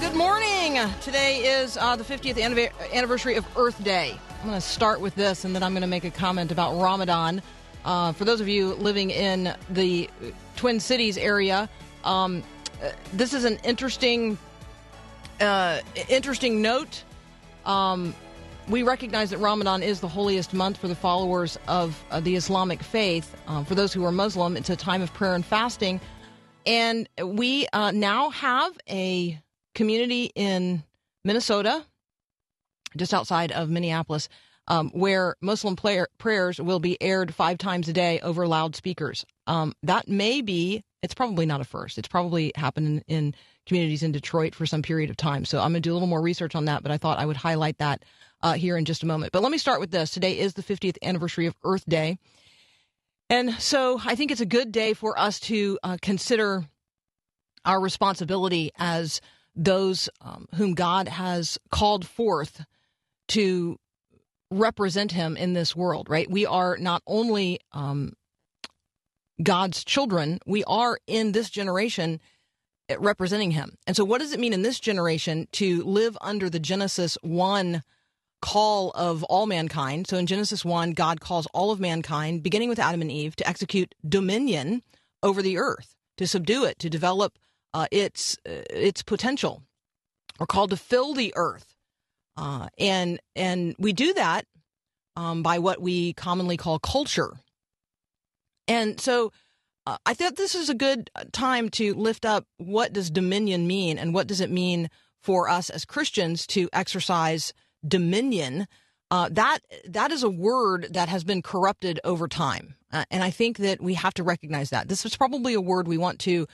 Good morning. Today is uh, the 50th anniversary of Earth Day. I'm going to start with this and then I'm going to make a comment about Ramadan. Uh, for those of you living in the Twin Cities area, um, uh, this is an interesting, uh, interesting note. Um, we recognize that Ramadan is the holiest month for the followers of uh, the Islamic faith. Uh, for those who are Muslim, it's a time of prayer and fasting. And we uh, now have a community in Minnesota, just outside of Minneapolis, um, where Muslim prayers will be aired five times a day over loudspeakers. Um, that may be, it's probably not a first. It's probably happened in, in communities in Detroit for some period of time. So I'm going to do a little more research on that, but I thought I would highlight that uh, here in just a moment. But let me start with this. Today is the 50th anniversary of Earth Day. And so I think it's a good day for us to uh, consider our responsibility as those um, whom God has called forth to represent Him in this world, right? We are not only um, God's children, we are in this generation representing Him. And so, what does it mean in this generation to live under the Genesis 1 call of all mankind? So, in Genesis 1, God calls all of mankind, beginning with Adam and Eve, to execute dominion over the earth, to subdue it, to develop uh, its uh, its potential. We're called to fill the earth, uh, and and we do that um, by what we commonly call culture. And so, uh, I thought this is a good time to lift up what does dominion mean, and what does it mean for us as Christians to exercise dominion. Uh, that that is a word that has been corrupted over time, uh, and I think that we have to recognize that this is probably a word we want to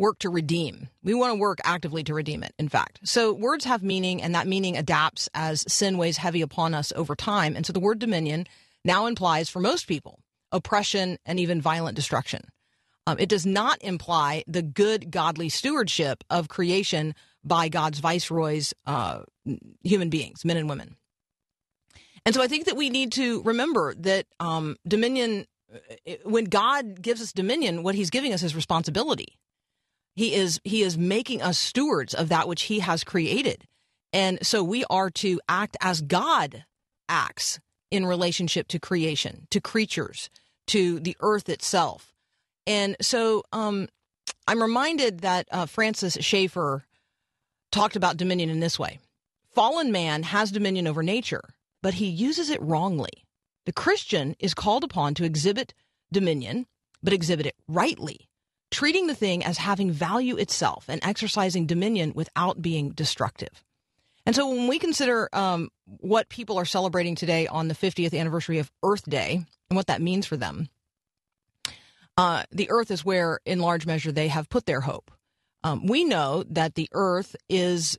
work to redeem. We want to work actively to redeem it, in fact. So words have meaning, and that meaning adapts as sin weighs heavy upon us over time. And so the word dominion now implies, for most people, oppression and even violent destruction. Um, it does not imply the good, godly stewardship of creation by God's viceroys, uh, human beings, men and women. And so I think that we need to remember that um, dominion, uh, when God gives us dominion, what he's giving us is responsibility. He is he is making us stewards of that which he has created. And so we are to act as God acts in relationship to creation, to creatures, to the earth itself. And so um, I'm reminded that uh, Francis Schaeffer talked about dominion in this way Fallen man has dominion over nature, but he uses it wrongly. The Christian is called upon to exhibit dominion, but exhibit it rightly treating the thing as having value itself and exercising dominion without being destructive. And so when we consider um, what people are celebrating today on the 50th anniversary of Earth Day and what that means for them, uh, the earth is where, in large measure, they have put their hope. Um, we know that the earth is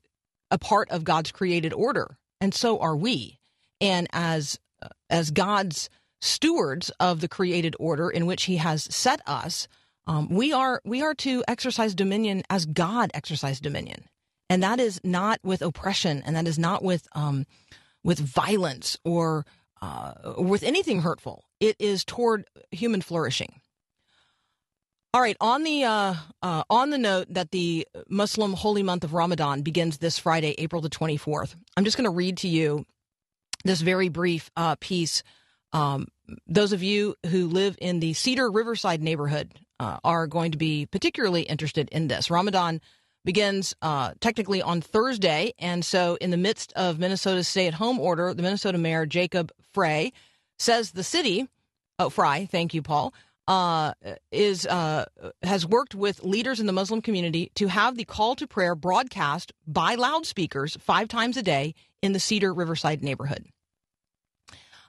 a part of God's created order, and so are we. And as uh, as God's stewards of the created order in which He has set us, um, we are we are to exercise dominion as God exercised dominion, and that is not with oppression, and that is not with um, with violence or uh, with anything hurtful. It is toward human flourishing. All right, on the uh, uh, on the note that the Muslim holy month of Ramadan begins this Friday, April the twenty fourth. I'm just going to read to you this very brief uh, piece. Um, those of you who live in the Cedar Riverside neighborhood uh, are going to be particularly interested in this. Ramadan begins uh, technically on Thursday, and so in the midst of Minnesota's stay-at-home order, the Minnesota Mayor Jacob Frey says the city, oh Fry, thank you, Paul, uh, is uh, has worked with leaders in the Muslim community to have the call to prayer broadcast by loudspeakers five times a day in the Cedar Riverside neighborhood.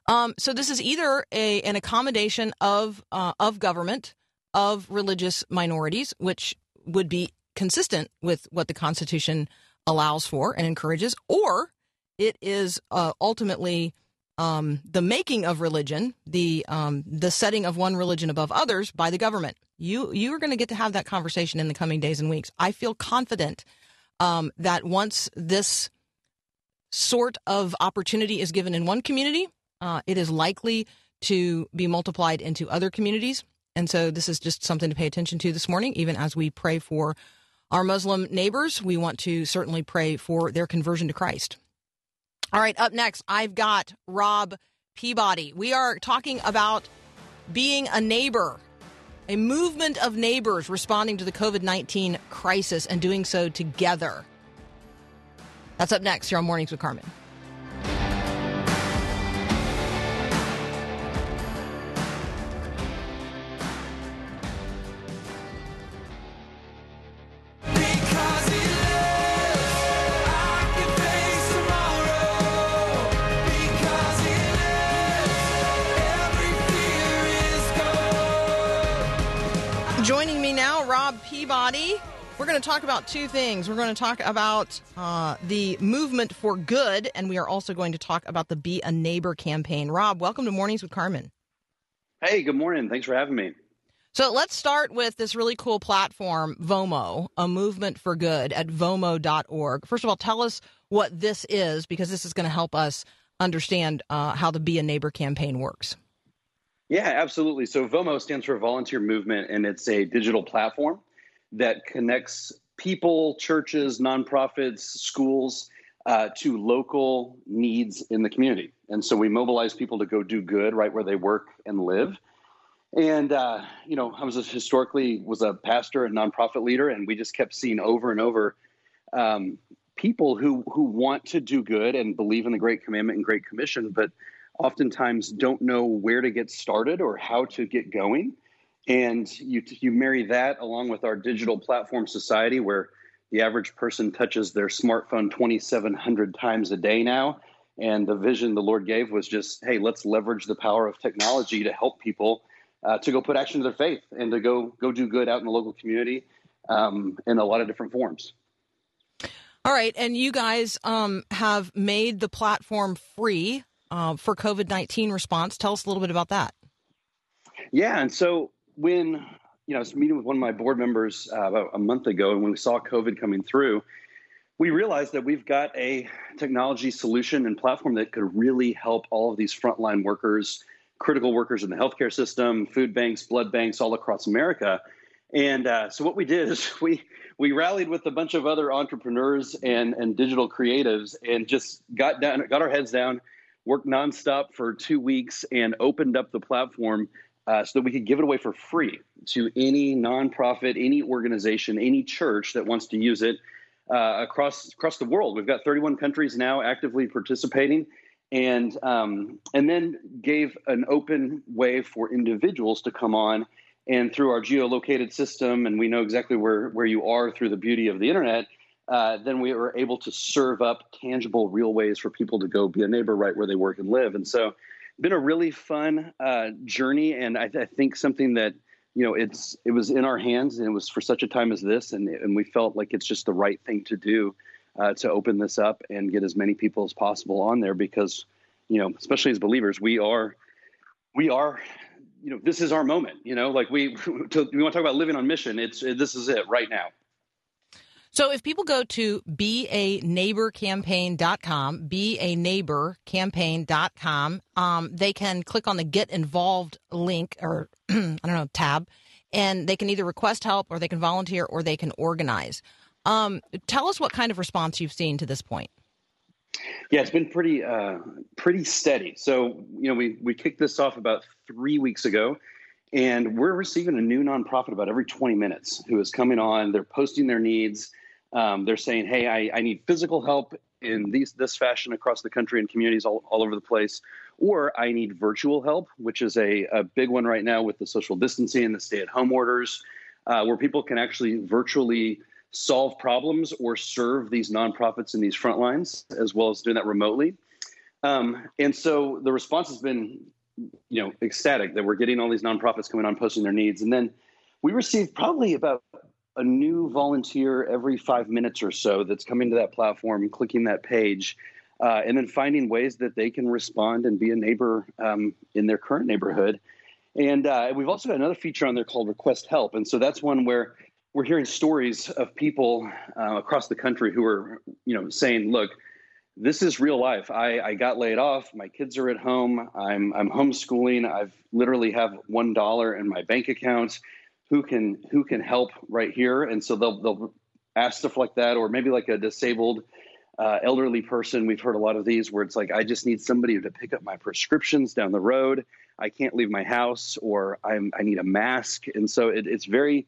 Um, so this is either a, an accommodation of uh, of government of religious minorities, which would be consistent with what the Constitution allows for and encourages, or it is uh, ultimately um, the making of religion, the um, the setting of one religion above others by the government. You you are going to get to have that conversation in the coming days and weeks. I feel confident um, that once this sort of opportunity is given in one community, uh, it is likely to be multiplied into other communities. And so this is just something to pay attention to this morning, even as we pray for our Muslim neighbors. We want to certainly pray for their conversion to Christ. All right, up next, I've got Rob Peabody. We are talking about being a neighbor, a movement of neighbors responding to the COVID 19 crisis and doing so together. That's up next here on Mornings with Carmen. Rob Peabody. We're going to talk about two things. We're going to talk about uh, the movement for good, and we are also going to talk about the Be a Neighbor campaign. Rob, welcome to Mornings with Carmen. Hey, good morning. Thanks for having me. So let's start with this really cool platform, VOMO, a movement for good at vomo.org. First of all, tell us what this is because this is going to help us understand uh, how the Be a Neighbor campaign works. Yeah, absolutely. So VOMO stands for Volunteer Movement, and it's a digital platform that connects people, churches, nonprofits, schools uh, to local needs in the community. And so we mobilize people to go do good right where they work and live. And uh, you know, I was a, historically was a pastor and nonprofit leader, and we just kept seeing over and over um, people who who want to do good and believe in the Great Commandment and Great Commission, but oftentimes don't know where to get started or how to get going. And you you marry that along with our digital platform society, where the average person touches their smartphone 2,700 times a day now. And the vision the Lord gave was just, hey, let's leverage the power of technology to help people uh, to go put action to their faith and to go go do good out in the local community um, in a lot of different forms. All right, and you guys um, have made the platform free uh, for COVID nineteen response. Tell us a little bit about that. Yeah, and so when you know I was meeting with one of my board members uh, about a month ago, and when we saw COVID coming through, we realized that we've got a technology solution and platform that could really help all of these frontline workers, critical workers in the healthcare system, food banks, blood banks all across America. And uh, so what we did is we we rallied with a bunch of other entrepreneurs and and digital creatives and just got down got our heads down, worked nonstop for two weeks, and opened up the platform uh, so that we could give it away for free to any nonprofit, any organization, any church that wants to use it uh, across across the world. We've got 31 countries now actively participating, and um, and then gave an open way for individuals to come on and through our geolocated system, and we know exactly where where you are through the beauty of the internet. Uh, then we were able to serve up tangible, real ways for people to go be a neighbor right where they work and live. And so, been a really fun uh, journey, and I, I think something that you know it's it was in our hands, and it was for such a time as this, and and we felt like it's just the right thing to do uh, to open this up and get as many people as possible on there because you know, especially as believers, we are we are you know this is our moment you know like we to, we want to talk about living on mission. It's this is it right now So if people go to beaneighborcampaign.com, beaneighborcampaign.com, um, they can click on the get involved link or I don't know, tab, and they can either request help or they can volunteer or they can organize. Um, tell us what kind of response you've seen to this point. yeah it's been pretty uh pretty steady so you know we we kicked this off about three weeks ago and we're receiving a new nonprofit about every 20 minutes who is coming on they're posting their needs um, they're saying hey I, I need physical help in these this fashion across the country and communities all, all over the place or i need virtual help which is a, a big one right now with the social distancing and the stay-at-home orders uh, where people can actually virtually solve problems or serve these nonprofits in these front lines as well as doing that remotely Um, and so the response has been, you know, ecstatic that we're getting all these nonprofits coming on posting their needs. And then we received probably about a new volunteer every five minutes or so that's coming to that platform, clicking that page, uh, and then finding ways that they can respond and be a neighbor um, in their current neighborhood. And uh, we've also got another feature on there called Request Help. And so that's one where we're hearing stories of people uh, across the country who are, you know, saying, "Look, this is real life. I, I got laid off. My kids are at home. I'm I'm homeschooling. I've literally have one dollar in my bank account. Who can who can help right here?" And so they'll they'll ask stuff like that, or maybe like a disabled uh, elderly person. We've heard a lot of these where it's like, I just need somebody to pick up my prescriptions down the road. I can't leave my house, or I'm I need a mask, and so it, it's very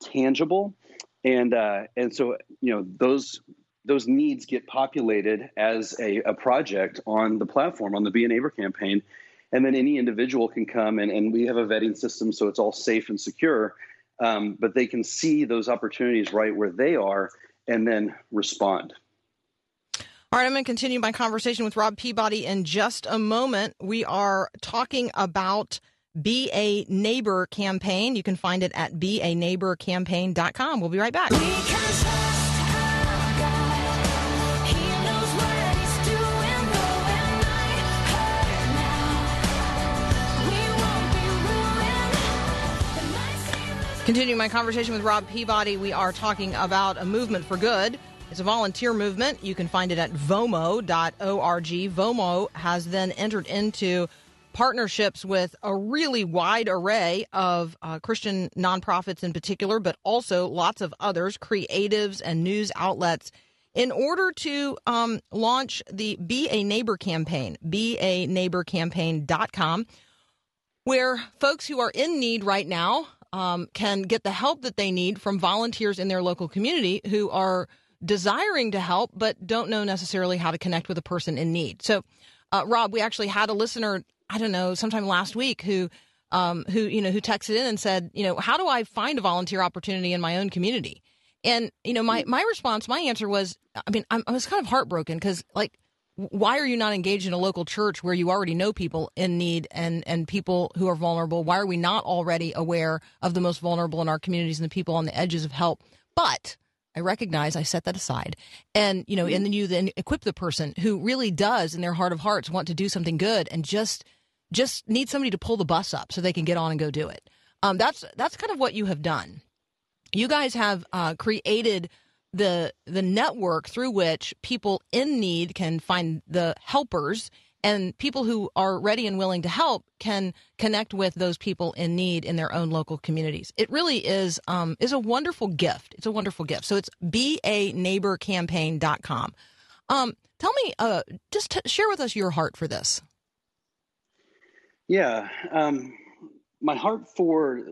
tangible, and uh, and so you know those those needs get populated as a, a project on the platform on the Be a Neighbor campaign, and then any individual can come and, and we have a vetting system so it's all safe and secure, um, but they can see those opportunities right where they are and then respond. All right, I'm going to continue my conversation with Rob Peabody in just a moment. We are talking about Be a Neighbor campaign. You can find it at beaneighborcampaign.com. We'll be right back. Continuing my conversation with Rob Peabody, we are talking about a movement for good. It's a volunteer movement. You can find it at vomo.org. Vomo has then entered into partnerships with a really wide array of uh, Christian nonprofits in particular, but also lots of others, creatives and news outlets, in order to um, launch the Be a Neighbor campaign, beaneighborcampaign.com where folks who are in need right now um, can get the help that they need from volunteers in their local community who are desiring to help but don't know necessarily how to connect with a person in need. So, uh, Rob, we actually had a listener, I don't know, sometime last week who. Um, who you know who texted in and said you know how do I find a volunteer opportunity in my own community and you know my my response my answer was I mean I'm, I was kind of heartbroken because like why are you not engaged in a local church where you already know people in need and and people who are vulnerable? Why are we not already aware of the most vulnerable in our communities and the people on the edges of help? But i recognize i set that aside. And you know and then you then equip the person who really does in their heart of hearts want to do something good and just just need somebody to pull the bus up so they can get on and go do it. Um, that's that's kind of what you have done. You guys have uh, created the the network through which people in need can find the helpers and people who are ready and willing to help can connect with those people in need in their own local communities. It really is um, is a wonderful gift. It's a wonderful gift. So it's beaneighborcampaign.com. Um, tell me, uh, just t- share with us your heart for this. Yeah. Um, my heart for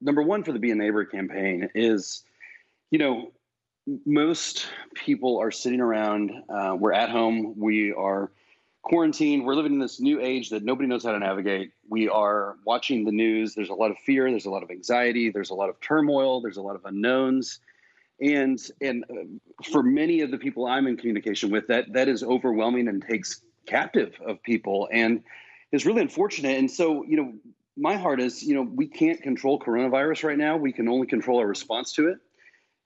number one for the Be a Neighbor campaign is, you know, most people are sitting around. Uh, we're at home. We are quarantined. We're living in this new age that nobody knows how to navigate. We are watching the news. There's a lot of fear. There's a lot of anxiety. There's a lot of turmoil. There's a lot of unknowns. And and uh, for many of the people I'm in communication with, that that is overwhelming and takes captive of people and is really unfortunate. And so, you know, my heart is, you know, we can't control coronavirus right now. We can only control our response to it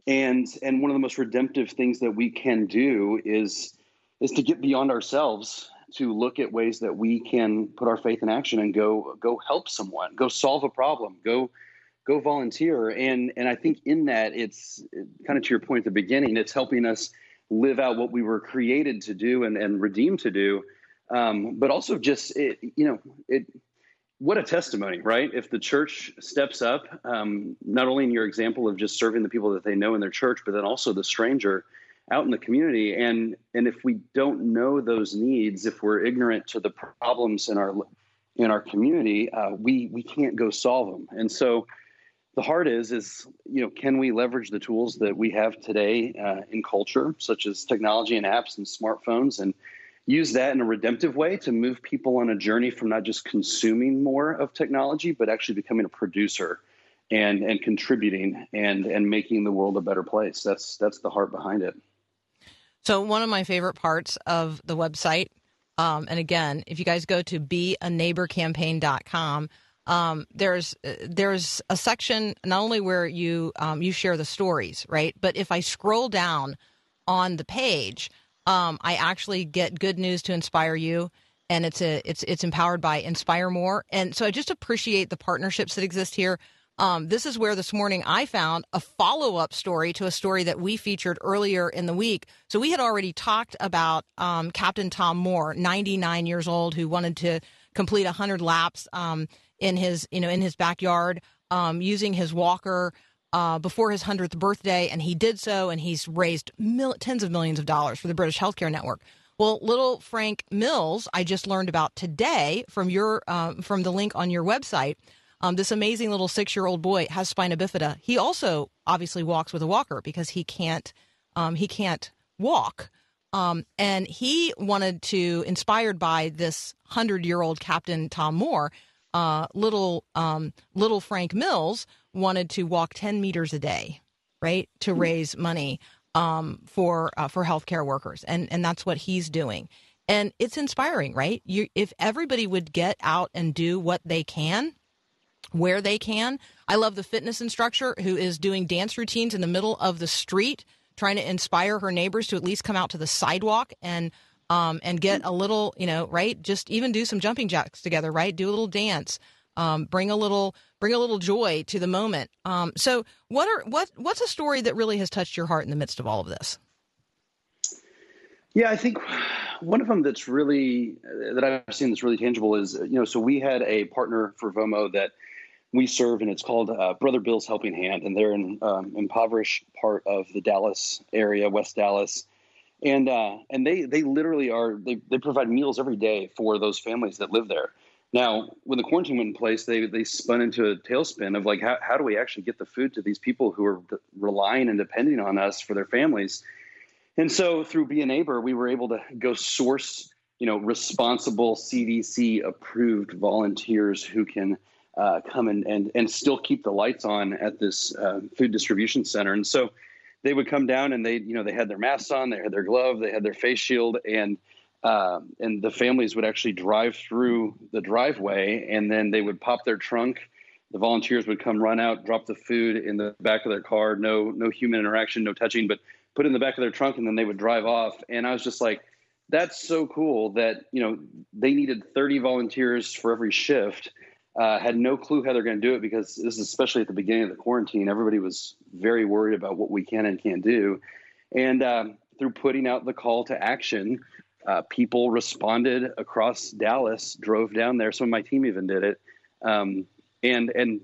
and and one of the most redemptive things that we can do is is to get beyond ourselves to look at ways that we can put our faith in action and go go help someone go solve a problem go go volunteer. And and i think in that it's kind of to your point at the beginning it's helping us live out what we were created to do and and redeemed to do. Um, but also just it, you know it what a testimony, right? If the church steps up, um, not only in your example of just serving the people that they know in their church, but then also the stranger out in the community. And and if we don't know those needs, if we're ignorant to the problems in our in our community, uh, we we can't go solve them. And so the heart is is you know can we leverage the tools that we have today uh, in culture, such as technology and apps and smartphones and use that in a redemptive way to move people on a journey from not just consuming more of technology, but actually becoming a producer and and contributing and and making the world a better place. That's that's the heart behind it. So one of my favorite parts of the website Um, and again, if you guys go to beaneighborcampaign.com, um, there's there's a section not only where you um, you share the stories, right? But if I scroll down on the page, um, I actually get good news to inspire you, and it's a it's it's empowered by Inspire More, and so I just appreciate the partnerships that exist here. Um, this is where this morning I found a follow up story to a story that we featured earlier in the week. So we had already talked about um, Captain Tom Moore, 99 years old, who wanted to complete 100 laps um, in his you know in his backyard um, using his walker uh, before his 100th birthday, and he did so, and he's raised mil- tens of millions of dollars for the British Healthcare Network. Well, little Frank Mills, I just learned about today from your um, from the link on your website. Um, this amazing little six year old boy has spina bifida. He also obviously walks with a walker because he can't um, he can't walk. Um, and he wanted to, inspired by this hundred year old Captain Tom Moore, uh, little um, little Frank Mills wanted to walk ten meters a day, right, to raise money um, for uh, for healthcare workers, and and that's what he's doing. And it's inspiring, right? You, if everybody would get out and do what they can, where they can. I love the fitness instructor who is doing dance routines in the middle of the street, trying to inspire her neighbors to at least come out to the sidewalk and um, and get a little, you know, right? Just even do some jumping jacks together, right? Do a little dance, um, bring a little bring a little joy to the moment. Um, so, what are what what's a story that really has touched your heart in the midst of all of this? Yeah, I think one of them that's really that I've seen that's really tangible is you know so we had a partner for Vomo that we serve and it's called uh, Brother Bill's Helping Hand and they're in um, impoverished part of the Dallas area, West Dallas, and uh, and they they literally are they they provide meals every day for those families that live there. Now, when the quarantine went in place, they they spun into a tailspin of like how how do we actually get the food to these people who are relying and depending on us for their families and so through Be a Neighbor, we were able to go source, you know, responsible CDC approved volunteers who can uh, come and, and and still keep the lights on at this uh, food distribution center. And so they would come down and they, you know, they had their masks on, they had their glove, they had their face shield, and uh, and the families would actually drive through the driveway, and then they would pop their trunk. The volunteers would come run out, drop the food in the back of their car. No, no human interaction, no touching, but put in the back of their trunk and then they would drive off. And I was just like, that's so cool that, you know, they needed 30 volunteers for every shift. Uh, had no clue how they're going to do it because this is especially at the beginning of the quarantine. Everybody was very worried about what we can and can't do. And um, through putting out the call to action, uh, people responded across Dallas, drove down there. Some of my team even did it, um, and and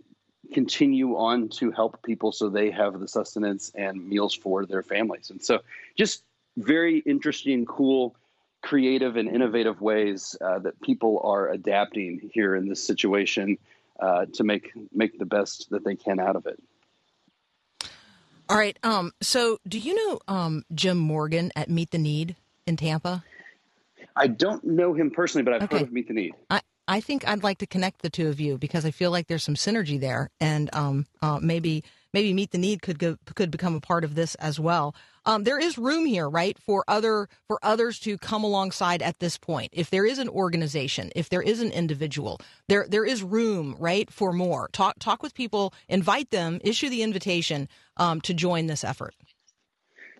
continue on to help people so they have the sustenance and meals for their families. And so, just very interesting, cool, creative, and innovative ways uh, that people are adapting here in this situation uh, to make make the best that they can out of it. All right. Um, so, do you know um, Jim Morgan at Meet the Need in Tampa? I don't know him personally, but I've Okay. heard of Meet the Need. I, I think I'd like to connect the two of you because I feel like there's some synergy there, and um, uh, maybe maybe Meet the Need could go, could become a part of this as well. Um, there is room here, right, for other for others to come alongside at this point. If there is an organization, if there is an individual, there there is room, right, for more. Talk talk with people, invite them, issue the invitation um, to join this effort.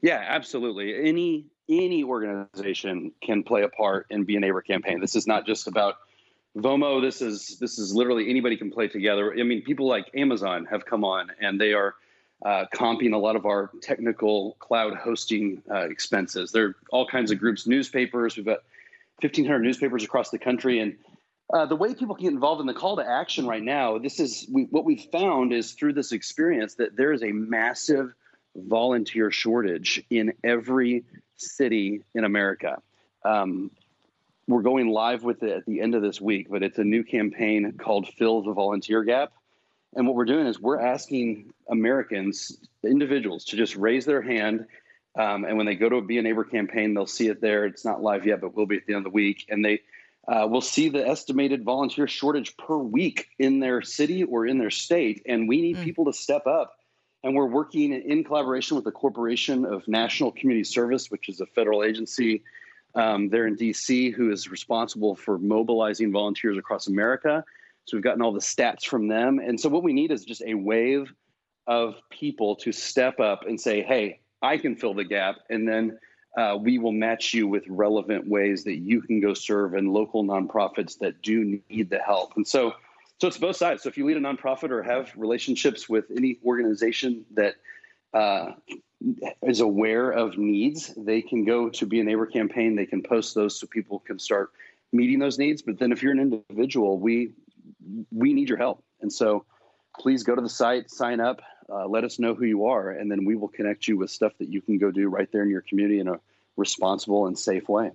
Yeah, absolutely. Any any organization can play a part in Be a Neighbor campaign. This is not just about Vomo. This is this is literally anybody can play together. I mean, people like Amazon have come on and they are uh, comping a lot of our technical cloud hosting uh, expenses. There are all kinds of groups, newspapers. We've got 1,500 newspapers across the country, and uh, the way people can get involved in the call to action right now, this is we, what we've found is through this experience that there is a massive volunteer shortage in every city in America. Um, we're going live with it at the end of this week, but it's a new campaign called Fill the Volunteer Gap. And what we're doing is we're asking Americans, individuals, to just raise their hand. Um, and when they go to a Be a Neighbor campaign, they'll see it there. It's not live yet, but will be at the end of the week. And they uh, will see the estimated volunteer shortage per week in their city or in their state. And we need people to step up. And we're working in collaboration with the Corporation of National Community Service, which is a federal agency um, there in DC who is responsible for mobilizing volunteers across America. So we've gotten all the stats from them. And so what we need is just a wave of people to step up and say, hey, I can fill the gap. And then uh, we will match you with relevant ways that you can go serve in local nonprofits that do need the help. And so, so it's both sides. So if you lead a nonprofit or have relationships with any organization that uh, is aware of needs, they can go to Be a Neighbor campaign. They can post those so people can start meeting those needs. But then if you're an individual, we we need your help. And so please go to the site, sign up, uh, let us know who you are, and then we will connect you with stuff that you can go do right there in your community in a responsible and safe way.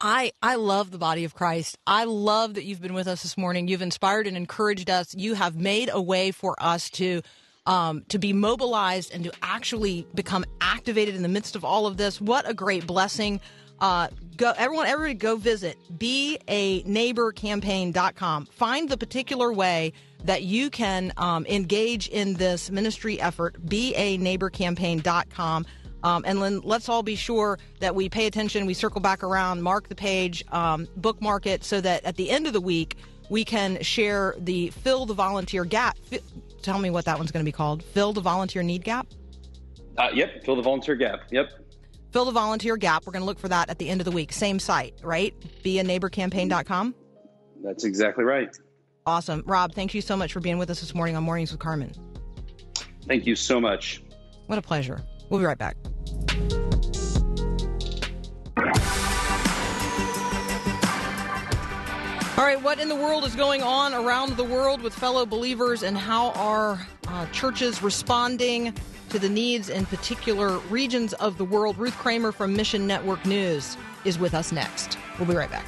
I, I love the body of Christ. I love that you've been with us this morning. You've inspired and encouraged us. You have made a way for us to um, to be mobilized and to actually become activated in the midst of all of this. What a great blessing. Uh, go everyone everybody go visit be a neighbor campaign.com find the particular way that you can um, engage in this ministry effort be a neighbor campaign.com um, and then let's all be sure that we pay attention we circle back around mark the page um, bookmark it so that at the end of the week we can share the fill the volunteer gap tell me what that one's going to be called fill the volunteer need gap Uh, yep, fill the volunteer gap. Yep. fill the volunteer gap. We're going to look for that at the end of the week. Same site, right? Be a neighborcampaign.com. That's exactly right. Awesome. Rob, thank you so much for being with us this morning on Mornings with Carmen. Thank you so much. What a pleasure. We'll be right back. All right, what in the world is going on around the world with fellow believers, and how are uh, churches responding to the needs in particular regions of the world? Ruth Kramer from Mission Network News is with us next. We'll be right back.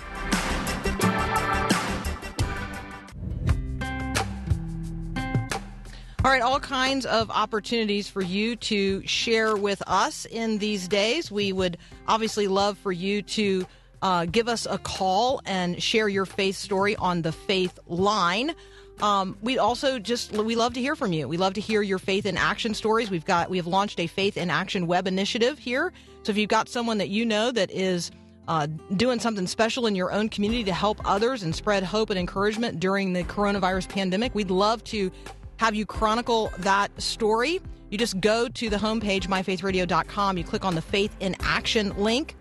All right, all kinds of opportunities for you to share with us in these days. We would obviously love for you to uh, give us a call and share your faith story on the Faith Line. Um, we also just we love to hear from you. We love to hear your faith in action stories. We've got we have launched a faith in action web initiative here. So if you've got someone that you know that is uh, doing something special in your own community to help others and spread hope and encouragement during the coronavirus pandemic, we'd love to have you chronicle that story. You just go to the homepage, myfaithradio.com. You click on the Faith in Action link.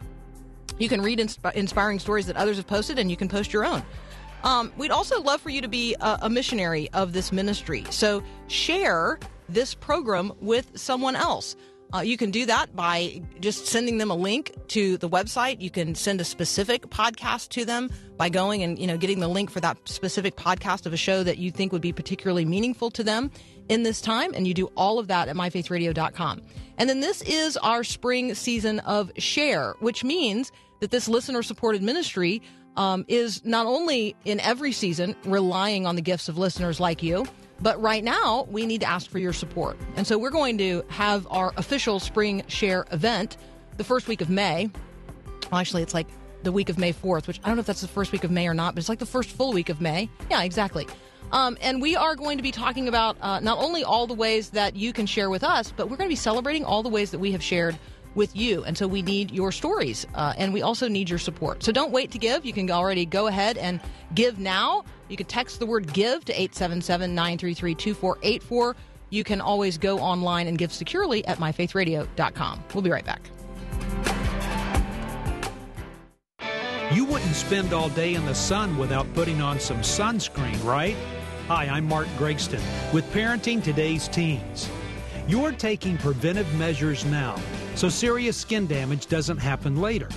You can read insp- inspiring stories that others have posted, and you can post your own. Um, we'd also love for you to be a, a missionary of this ministry. So share this program with someone else. Uh, you can do that by just sending them a link to the website. You can send a specific podcast to them by going and you know getting the link for that specific podcast of a show that you think would be particularly meaningful to them in this time. And you do all of that at myfaithradio.com. And then this is our spring season of Share, which means that this listener supported ministry um, is not only in every season relying on the gifts of listeners like you, but right now we need to ask for your support. And so we're going to have our official spring share event the first week of May. Well, actually, it's like the week of May 4th, which I don't know if that's the first week of May or not, but it's like the first full week of May. Yeah, exactly. Um, and we are going to be talking about uh, not only all the ways that you can share with us, but we're going to be celebrating all the ways that we have shared with you. And so we need your stories uh, and we also need your support. So don't wait to give. You can already go ahead and give now. You can text the word give to 877 933 2484. You can always go online and give securely at myfaithradio.com. We'll be right back. You wouldn't spend all day in the sun without putting on some sunscreen, right? Hi, I'm Mark Gregston with Parenting Today's Teens. You're taking preventive measures now so serious skin damage doesn't happen later.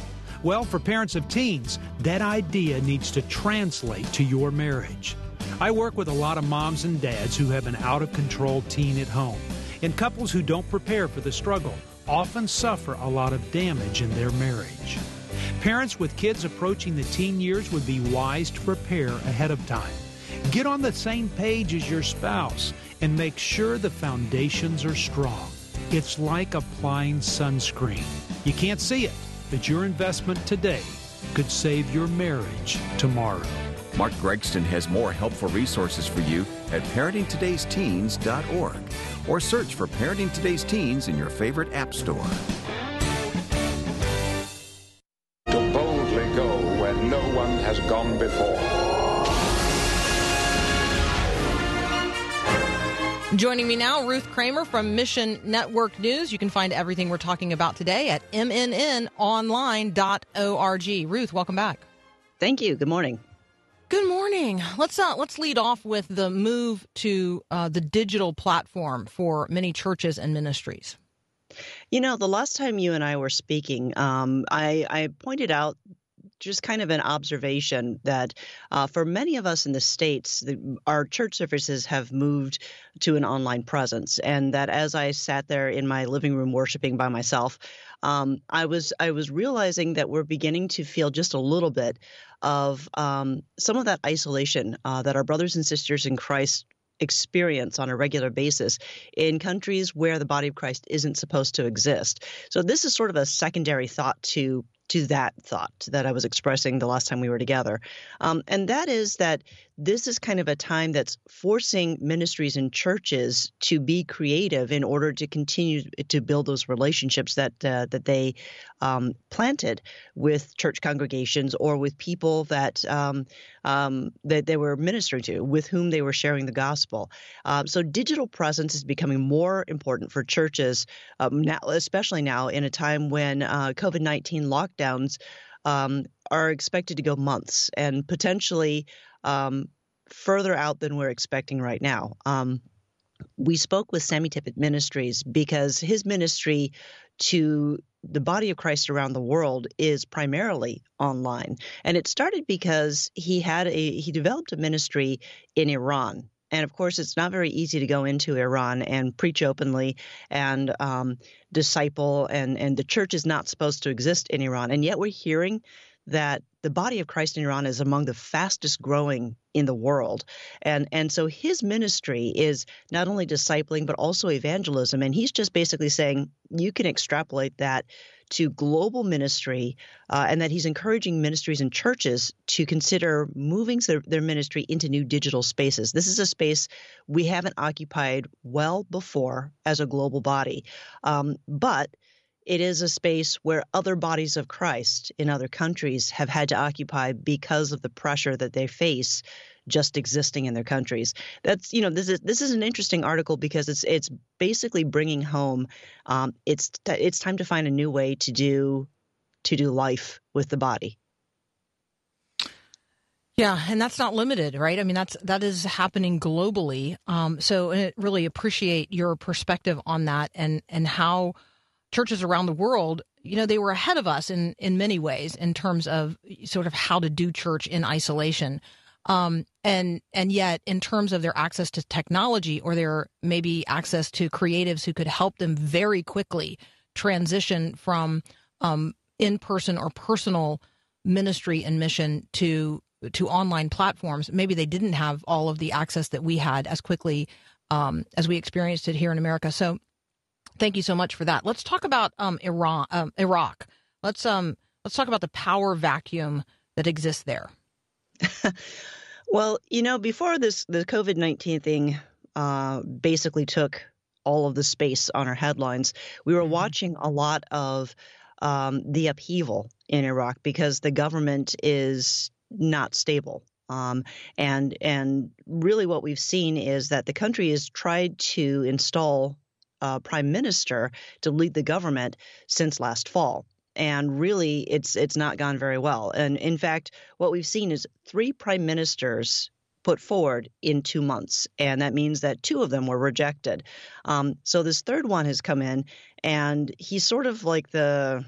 Well, for parents of teens, that idea needs to translate to your marriage. I work with a lot of moms and dads who have an out of control teen at home, and couples who don't prepare for the struggle often suffer a lot of damage in their marriage. Parents with kids approaching the teen years would be wise to prepare ahead of time. Get on the same page as your spouse and make sure the foundations are strong. It's like applying sunscreen. You can't see it, but your investment today could save your marriage tomorrow. Mark Gregston has more helpful resources for you at parentingtodaysteens.org or search for Parenting Today's Teens in your favorite app store. Joining me now, Ruth Kramer from Mission Network News. You can find everything we're talking about today at mnnonline.org. Ruth, welcome back. Thank you. Good morning. Good morning. Let's uh, let's lead off with the move to uh, the digital platform for many churches and ministries. You know, the last time you and I were speaking, um, I, I pointed out just kind of an observation that uh, for many of us in the states, the, our church services have moved to an online presence, and that as I sat there in my living room worshiping by myself, um, I was I was realizing that we're beginning to feel just a little bit of um, some of that isolation uh, that our brothers and sisters in Christ experience on a regular basis in countries where the body of Christ isn't supposed to exist. So this is sort of a secondary thought to to that thought that I was expressing the last time we were together. Um, and that is that this is kind of a time that's forcing ministries and churches to be creative in order to continue to build those relationships that uh, that they um, planted with church congregations or with people that um, um, that they were ministering to, with whom they were sharing the gospel. Uh, so digital presence is becoming more important for churches um, now, especially now in a time when uh, COVID nineteen lockdowns. Um, are expected to go months and potentially um, further out than we're expecting right now. Um, we spoke with Sammy Tippit Ministries because his ministry to the body of Christ around the world is primarily online. And it started because he had a he developed a ministry in Iran. And of course, it's not very easy to go into Iran and preach openly and um, disciple, and, and the church is not supposed to exist in Iran. And yet we're hearing that the body of Christ in Iran is among the fastest growing in the world. And and so his ministry is not only discipling but also evangelism and he's just basically saying you can extrapolate that to global ministry uh, and that he's encouraging ministries and churches to consider moving their, their ministry into new digital spaces. This is a space we haven't occupied well before as a global body. Um, but it is a space where other bodies of Christ in other countries have had to occupy because of the pressure that they face just existing in their countries. That's you know this is this is an interesting article because it's it's basically bringing home um, it's it's time to find a new way to do to do life with the body. Yeah, and that's not limited, right? I mean, that's that is happening globally. Um, so, I really appreciate your perspective on that and and how churches around the world, you know, they were ahead of us in in many ways in terms of sort of how to do church in isolation. Um, and and yet, in terms of their access to technology or their maybe access to creatives who could help them very quickly transition from um, in person or personal ministry and mission to to online platforms, maybe they didn't have all of the access that we had as quickly um, as we experienced it here in America. So Thank you so much for that. Let's talk about um, Iran, um, Iraq. Let's um, let's talk about the power vacuum that exists there. well, you know, before this, the COVID nineteen thing uh, basically took all of the space on our headlines. We were mm-hmm. watching a lot of um, the upheaval in Iraq because the government is not stable. Um, and and really, what we've seen is that the country has tried to install a prime minister to lead the government since last fall and really it's it's not gone very well. And in fact, what we've seen is three prime ministers put forward in two months, and that means that two of them were rejected. Um, so this third one has come in, and he's sort of like the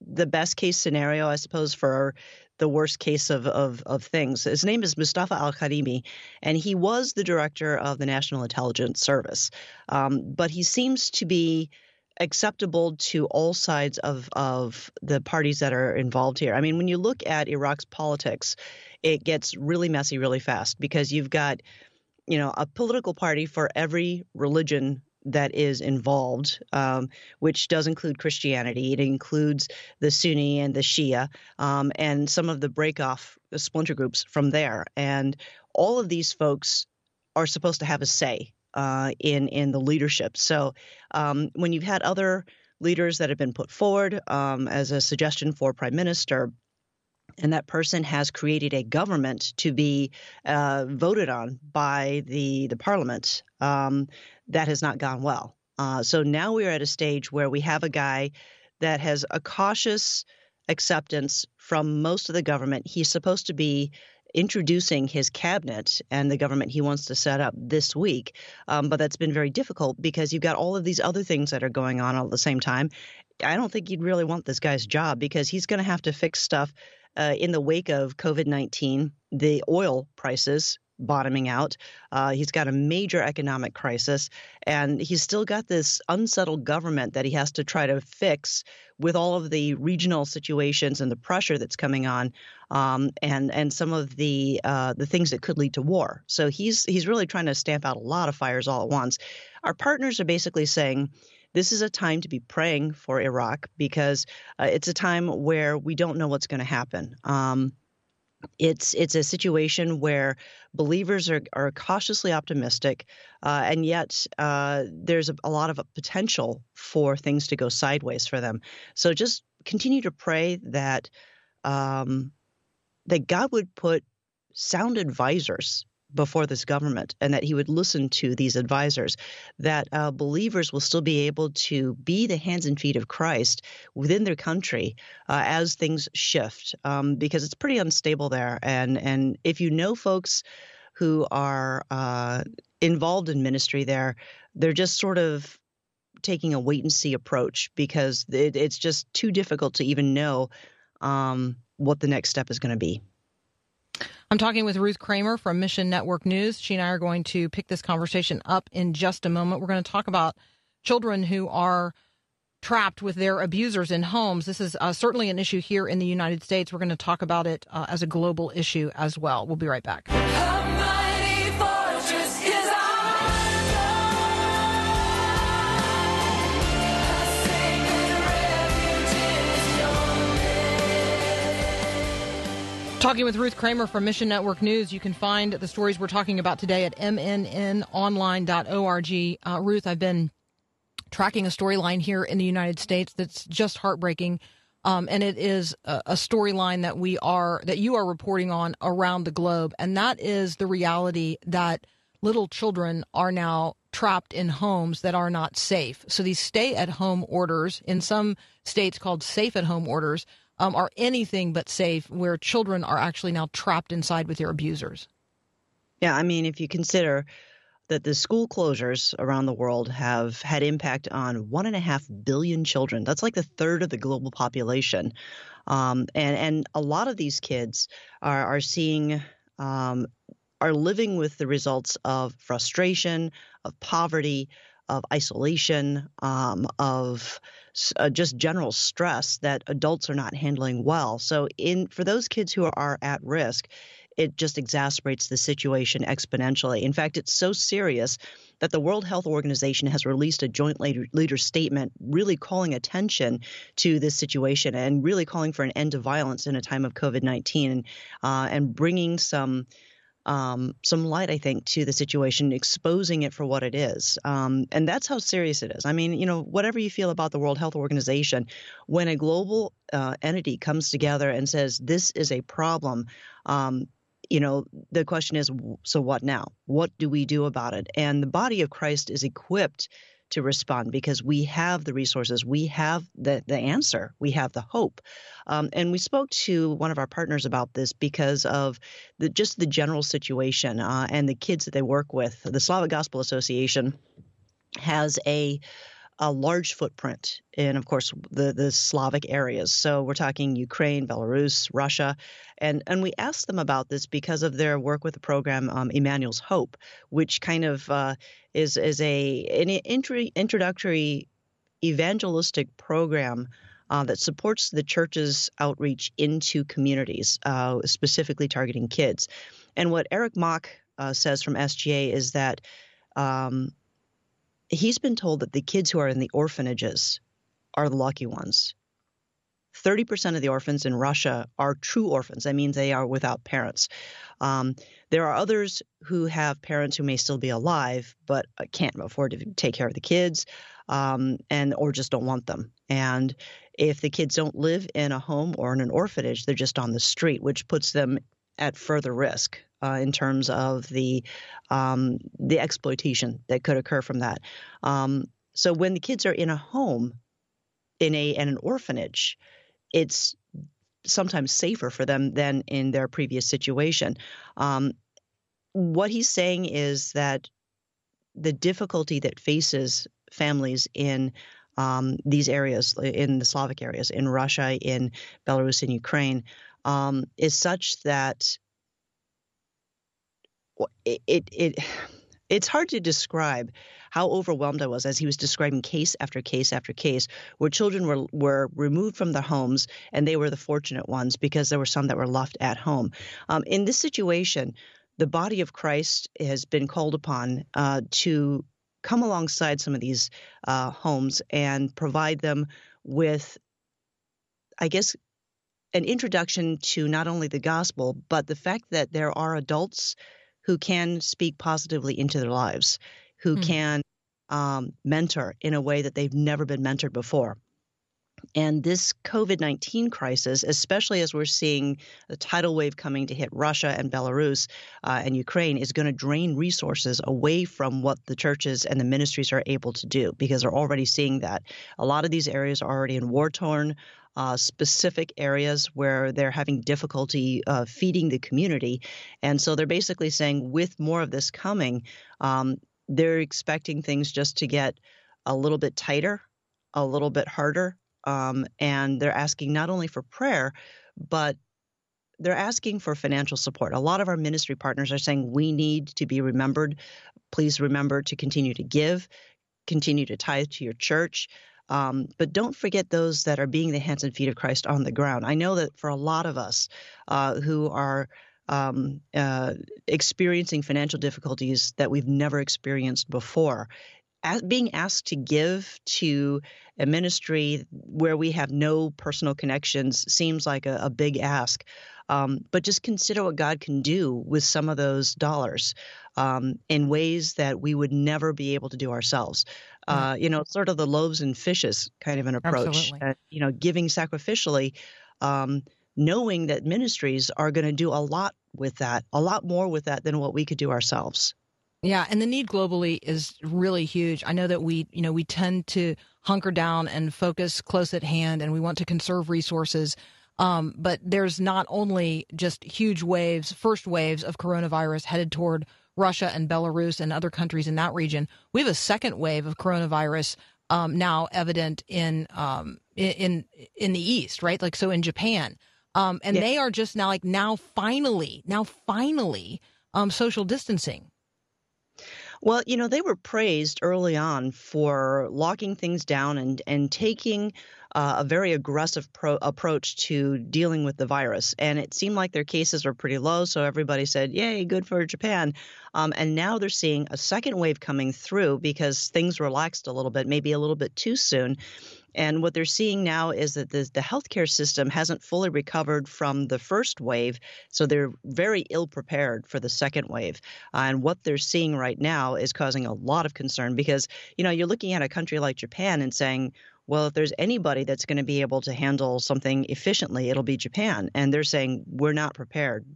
the best case scenario, I suppose, for the worst case of, of, of things. His name is Mustafa Al Kadhimi, and he was the director of the National Intelligence Service. Um, but he seems to be acceptable to all sides of, of the parties that are involved here. I mean, when you look at Iraq's politics, it gets really messy really fast because you've got you know a political party for every religion that is involved, um, which does include Christianity. It includes the Sunni and the Shia, um, and some of the breakoff splinter groups from there. And all of these folks are supposed to have a say uh, in in the leadership. So um, when you've had other leaders that have been put forward um, as a suggestion for prime minister, and that person has created a government to be uh, voted on by the the parliament. Um, that has not gone well. Uh, so now we are at a stage where we have a guy that has a cautious acceptance from most of the government. He's supposed to be introducing his cabinet and the government he wants to set up this week. Um, but that's been very difficult because you've got all of these other things that are going on all at the same time. I don't think you'd really want this guy's job because he's going to have to fix stuff uh, in the wake of COVID 19, the oil prices bottoming out. Uh, he's got a major economic crisis, and he's still got this unsettled government that he has to try to fix with all of the regional situations and the pressure that's coming on, um, and and some of the uh, the things that could lead to war. So he's he's really trying to stamp out a lot of fires all at once. Our partners are basically saying. This is a time to be praying for Iraq because uh, it's a time where we don't know what's going to happen. Um, it's it's a situation where believers are, are cautiously optimistic, uh, and yet uh, there's a, a, lot of potential for things to go sideways for them. So just continue to pray that um, that God would put sound advisors before this government and that he would listen to these advisors, that uh, believers will still be able to be the hands and feet of Christ within their country uh, as things shift, um, because it's pretty unstable there. And, and if you know folks who are uh, involved in ministry there, they're just sort of taking a wait and see approach because it, it's just too difficult to even know um, what the next step is going to be. I'm talking with Ruth Kramer from Mission Network News. She and I are going to pick this conversation up in just a moment. We're going to talk about children who are trapped with their abusers in homes. This is uh, certainly an issue here in the United States. We're going to talk about it uh, as a global issue as well. We'll be right back. Talking with Ruth Kramer from Mission Network News. You can find the stories we're talking about today at mnnonline.org. Uh, Ruth, I've been tracking a storyline here in the United States that's just heartbreaking. Um, and it is a, a storyline that we are that you are reporting on around the globe, and that is the reality that little children are now trapped in homes that are not safe. So these stay-at-home orders in some states called safe-at-home orders um, are anything but safe, where children are actually now trapped inside with their abusers. Yeah, I mean, if you consider that the school closures around the world have had impact on one and a half billion children. That's like a third of the global population, um, and and a lot of these kids are are seeing. Um, are living with the results of frustration, of poverty, of isolation, um, of uh, just general stress that adults are not handling well. So, in for those kids who are at risk, it just exacerbates the situation exponentially. In fact, it's so serious that the World Health Organization has released a joint leader, statement really calling attention to this situation and really calling for an end to violence in a time of COVID 19 uh, and bringing some um, some light, I think, to the situation, exposing it for what it is. Um, and that's how serious it is. I mean, you know, whatever you feel about the World Health Organization, when a global uh, entity comes together and says this is a problem, um, you know, the question is, so what now? What do we do about it? And the body of Christ is equipped to respond because we have the resources, we have the, the answer, we have the hope. Um, and we spoke to one of our partners about this because of the, just the general situation uh, and the kids that they work with. The Slavic Gospel Association has a a large footprint in, of course, the, the Slavic areas. So we're talking Ukraine, Belarus, Russia. And, and we asked them about this because of their work with the program um, Emmanuel's Hope, which kind of uh, is, is a, an intro, introductory evangelistic program uh, that supports the church's outreach into communities, uh, specifically targeting kids. And what Eric Mock uh, says from SGA is that um, he's been told that the kids who are in the orphanages are the lucky ones 30% of the orphans in Russia are true orphans. That means they are without parents. Um, there are others who have parents who may still be alive, but uh, can't afford to take care of the kids, um, and or just don't want them. And if the kids don't live in a home or in an orphanage, they're just on the street, which puts them at further risk uh, in terms of the um, the exploitation that could occur from that. Um, so when the kids are in a home, in a in an orphanage, it's sometimes safer for them than in their previous situation. Um, what he's saying is that the difficulty that faces families in um, these areas, in the Slavic areas, in Russia, in Belarus, in Ukraine, um, is such that it, it, it it's hard to describe how overwhelmed I was as he was describing case after case after case where children were were removed from their homes and they were the fortunate ones because there were some that were left at home. Um, in this situation, the body of Christ has been called upon uh, to come alongside some of these uh, homes and provide them with, I guess, an introduction to not only the gospel, but the fact that there are adults who can speak positively into their lives, who Hmm. can um, mentor in a way that they've never been mentored before. And this COVID 19 crisis, especially as we're seeing the tidal wave coming to hit Russia and Belarus uh, and Ukraine, is going to drain resources away from what the churches and the ministries are able to do because they're already seeing that. A lot of these areas are already in war torn. Uh, specific areas where they're having difficulty uh, feeding the community. And so they're basically saying, with more of this coming, um, they're expecting things just to get a little bit tighter, a little bit harder. Um, and they're asking not only for prayer, but they're asking for financial support. A lot of our ministry partners are saying we need to be remembered. Please remember to continue to give, continue to tithe to your church. Um, but don't forget those that are being the hands and feet of Christ on the ground. I know that for a lot of us uh, who are um, uh, experiencing financial difficulties that we've never experienced before, as, being asked to give to a ministry where we have no personal connections seems like a, a big ask. Um, but just consider what God can do with some of those dollars um, in ways that we would never be able to do ourselves. Uh, you know, sort of the loaves and fishes kind of an approach. Absolutely. Uh, you know, giving sacrificially, um, knowing that ministries are going to do a lot with that, a lot more with that than what we could do ourselves. Yeah, and the need globally is really huge. I know that we, you know, we tend to hunker down and focus close at hand, and we want to conserve resources. Um, but there's not only just huge waves, first waves of coronavirus headed toward Russia and Belarus and other countries in that region. We have a second wave of coronavirus um, now evident in um, in in the east, right? Like so in Japan, um, and they are just now like now finally, now finally, um, social distancing. Well, you know, they were praised early on for locking things down and and taking uh, a very aggressive pro- approach to dealing with the virus. And it seemed like their cases were pretty low, so everybody said, "Yay, good for Japan." Um, and now they're seeing a second wave coming through because things relaxed a little bit, maybe a little bit too soon. And what they're seeing now is that the, the healthcare system hasn't fully recovered from the first wave, so they're very ill prepared for the second wave. Uh, and what they're seeing right now is causing a lot of concern because, you know, you're looking at a country like Japan and saying, well, if there's anybody that's going to be able to handle something efficiently, it'll be Japan. And they're saying, we're not prepared.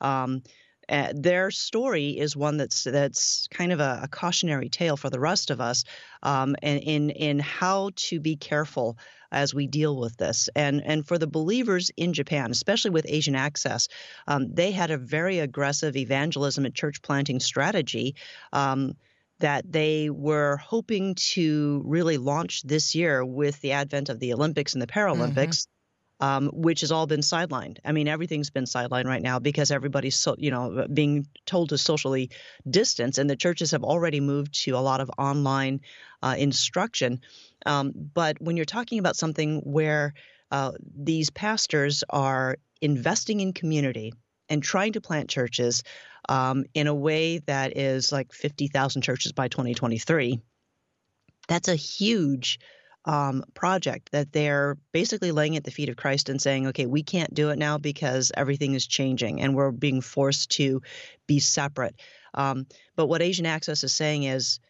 Um, uh, their story is one that's that's kind of a, a cautionary tale for the rest of us, um, and in in how to be careful as we deal with this. And and for the believers in Japan, especially with Asian Access, um, they had a very aggressive evangelism and church planting strategy. Um, that they were hoping to really launch this year with the advent of the Olympics and the Paralympics um, which has all been sidelined. I mean, everything's been sidelined right now because everybody's, so, you know, being told to socially distance, and the churches have already moved to a lot of online uh, instruction. Um, but when you're talking about something where uh, these pastors are investing in community and trying to plant churches um, in a way that is like 50,000 churches by 2023, that's a huge um, project that they're basically laying at the feet of Christ and saying, okay, we can't do it now because everything is changing and we're being forced to be separate. Um, but what Asian Access is saying is,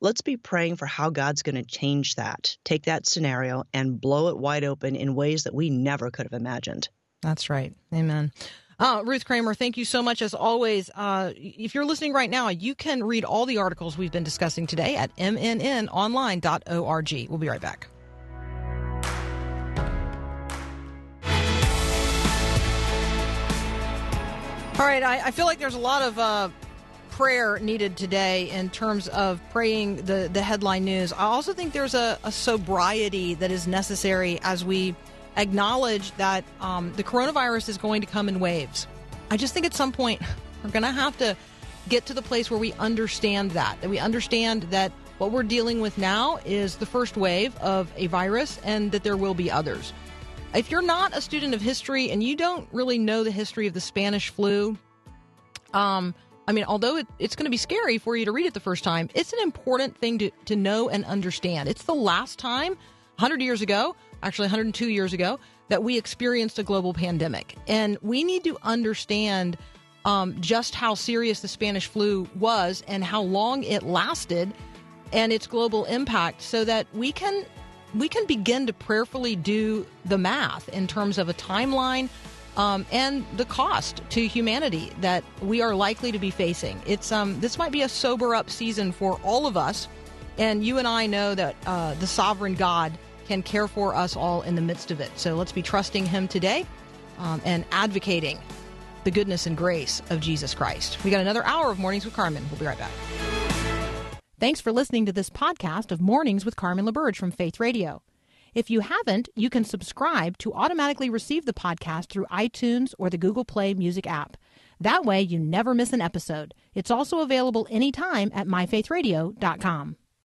let's be praying for how God's going to change that, take that scenario and blow it wide open in ways that we never could have imagined. That's right. Amen. Uh, Ruth Kramer, thank you so much as always. Uh, if you're listening right now, you can read all the articles we've been discussing today at mnnonline.org. We'll be right back. All right, I, I feel like there's a lot of uh, prayer needed today in terms of praying the, the headline news. I also think there's a, a sobriety that is necessary as we acknowledge that um, the coronavirus is going to come in waves. I just think at some point we're going to have to get to the place where we understand that, that we understand that what we're dealing with now is the first wave of a virus and that there will be others. If you're not a student of history and you don't really know the history of the Spanish flu, um, I mean, although it, it's going to be scary for you to read it the first time, it's an important thing to, to know and understand. It's the last time, 100 years ago, actually 102 years ago, that we experienced a global pandemic. And we need to understand um, just how serious the Spanish flu was and how long it lasted and its global impact so that we can we can begin to prayerfully do the math in terms of a timeline um, and the cost to humanity that we are likely to be facing. It's um, this might be a sober up season for all of us, and you and I know that uh, the sovereign God can care for us all in the midst of it. So let's be trusting Him today um, and advocating the goodness and grace of Jesus Christ. We got another hour of Mornings with Carmen. We'll be right back. Thanks for listening to this podcast of Mornings with Carmen LaBerge from Faith Radio. If you haven't, you can subscribe to automatically receive the podcast through iTunes or the Google Play Music app. That way, you never miss an episode. It's also available anytime at myfaithradio.com.